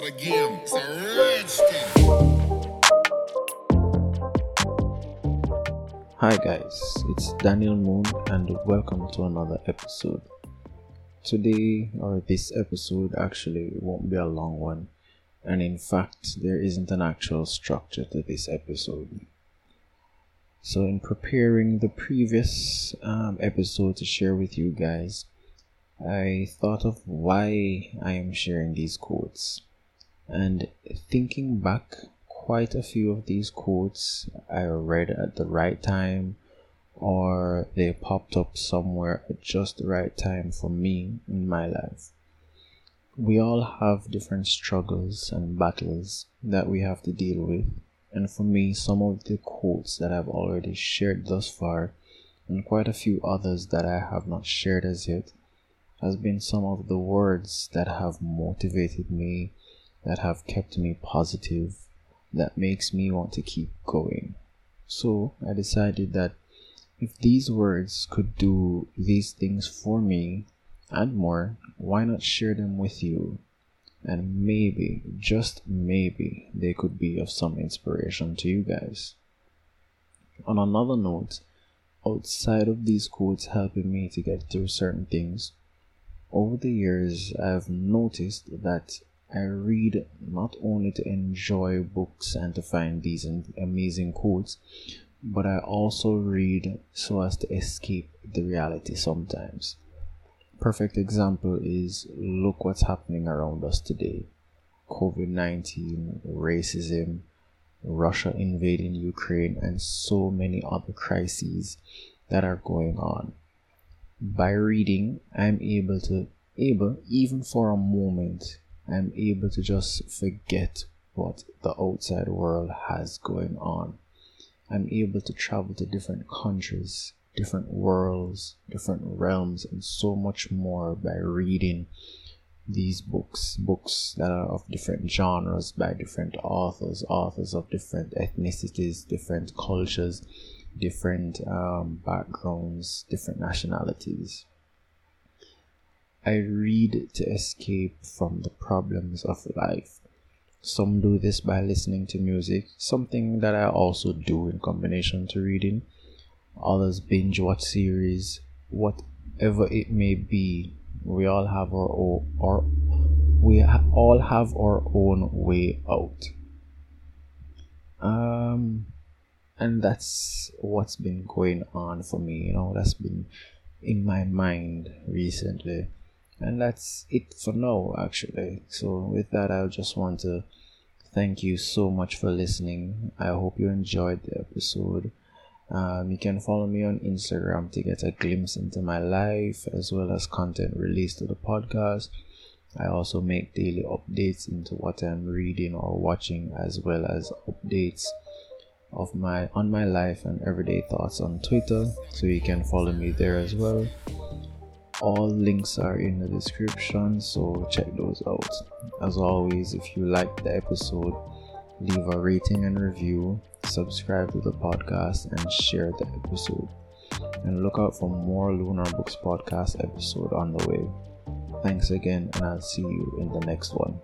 of the game. It's a rich. Hi guys, it's Daniel Moon and welcome to another episode. Today, or this episode, actually won't be a long one, and in fact, there isn't an actual structure to this episode. So, in preparing the previous um, episode to share with you guys, I thought of why I am sharing these quotes. And thinking back, quite a few of these quotes I read at the right time or they popped up somewhere at just the right time for me in my life. We all have different struggles and battles that we have to deal with. And for me, some of the quotes that I've already shared thus far, and quite a few others that I have not shared as yet, has been some of the words that have motivated me, that have kept me positive, that makes me want to keep going. So I decided that if these words could do these things for me and more, why not share them with you? And maybe, just maybe, they could be of some inspiration to you guys. On another note, outside of these quotes helping me to get through certain things, over the years, I've noticed that I read not only to enjoy books and to find these amazing quotes, but I also read so as to escape the reality sometimes. Perfect example is look what's happening around us today COVID 19, racism, Russia invading Ukraine, and so many other crises that are going on by reading i'm able to able even for a moment i'm able to just forget what the outside world has going on i'm able to travel to different countries different worlds different realms and so much more by reading these books books that are of different genres by different authors authors of different ethnicities different cultures different um, backgrounds, different nationalities. I read to escape from the problems of life. Some do this by listening to music, something that I also do in combination to reading. Others binge watch series, whatever it may be. We all have our own, or we ha- all have our own way out. Um, and that's what's been going on for me you know that's been in my mind recently and that's it for now actually. So with that i just want to thank you so much for listening. I hope you enjoyed the episode. Um, you can follow me on instagram to get a glimpse into my life as well as content released to the podcast. I also make daily updates into what i'm reading or watching as well as updates of my on my life and everyday thoughts on Twitter, so you can follow me there as well. All links are in the description, so check those out. As always, if you liked the episode, leave a rating and review, subscribe to the podcast, and share the episode. And look out for more Lunar Books podcast episode on the way. Thanks again, and I'll see you in the next one.